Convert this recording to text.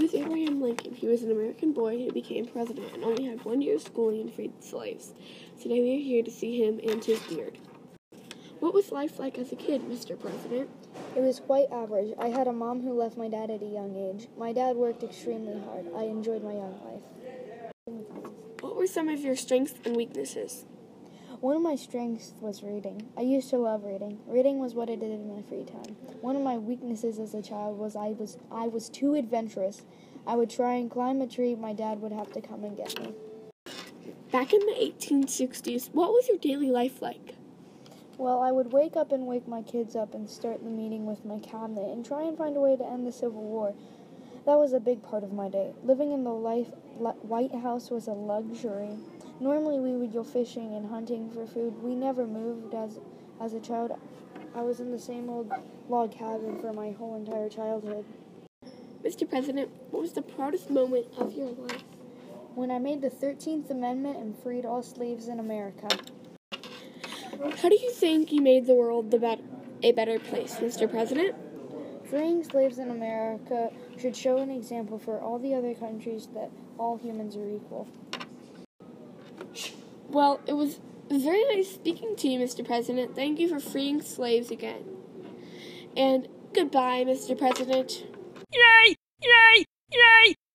was Abraham Lincoln. He was an American boy who became president and only had one year of schooling and freed slaves. Today we are here to see him and his beard. What was life like as a kid, Mr. President? It was quite average. I had a mom who left my dad at a young age. My dad worked extremely hard. I enjoyed my young life. What were some of your strengths and weaknesses? One of my strengths was reading. I used to love reading. Reading was what I did in my free time. One of my weaknesses as a child was I was I was too adventurous. I would try and climb a tree, my dad would have to come and get me. Back in the 1860s, what was your daily life like? Well, I would wake up and wake my kids up and start the meeting with my cabinet and try and find a way to end the Civil War. That was a big part of my day. Living in the life, White House was a luxury. Normally, we would go fishing and hunting for food. We never moved as, as a child. I was in the same old log cabin for my whole entire childhood. Mr. President, what was the proudest moment of your life? When I made the 13th Amendment and freed all slaves in America. How do you think you made the world the be- a better place, Mr. President? Freeing slaves in America should show an example for all the other countries that all humans are equal. Well, it was very nice speaking to you, Mr. President. Thank you for freeing slaves again. And goodbye, Mr. President. Yay! Yay! Yay!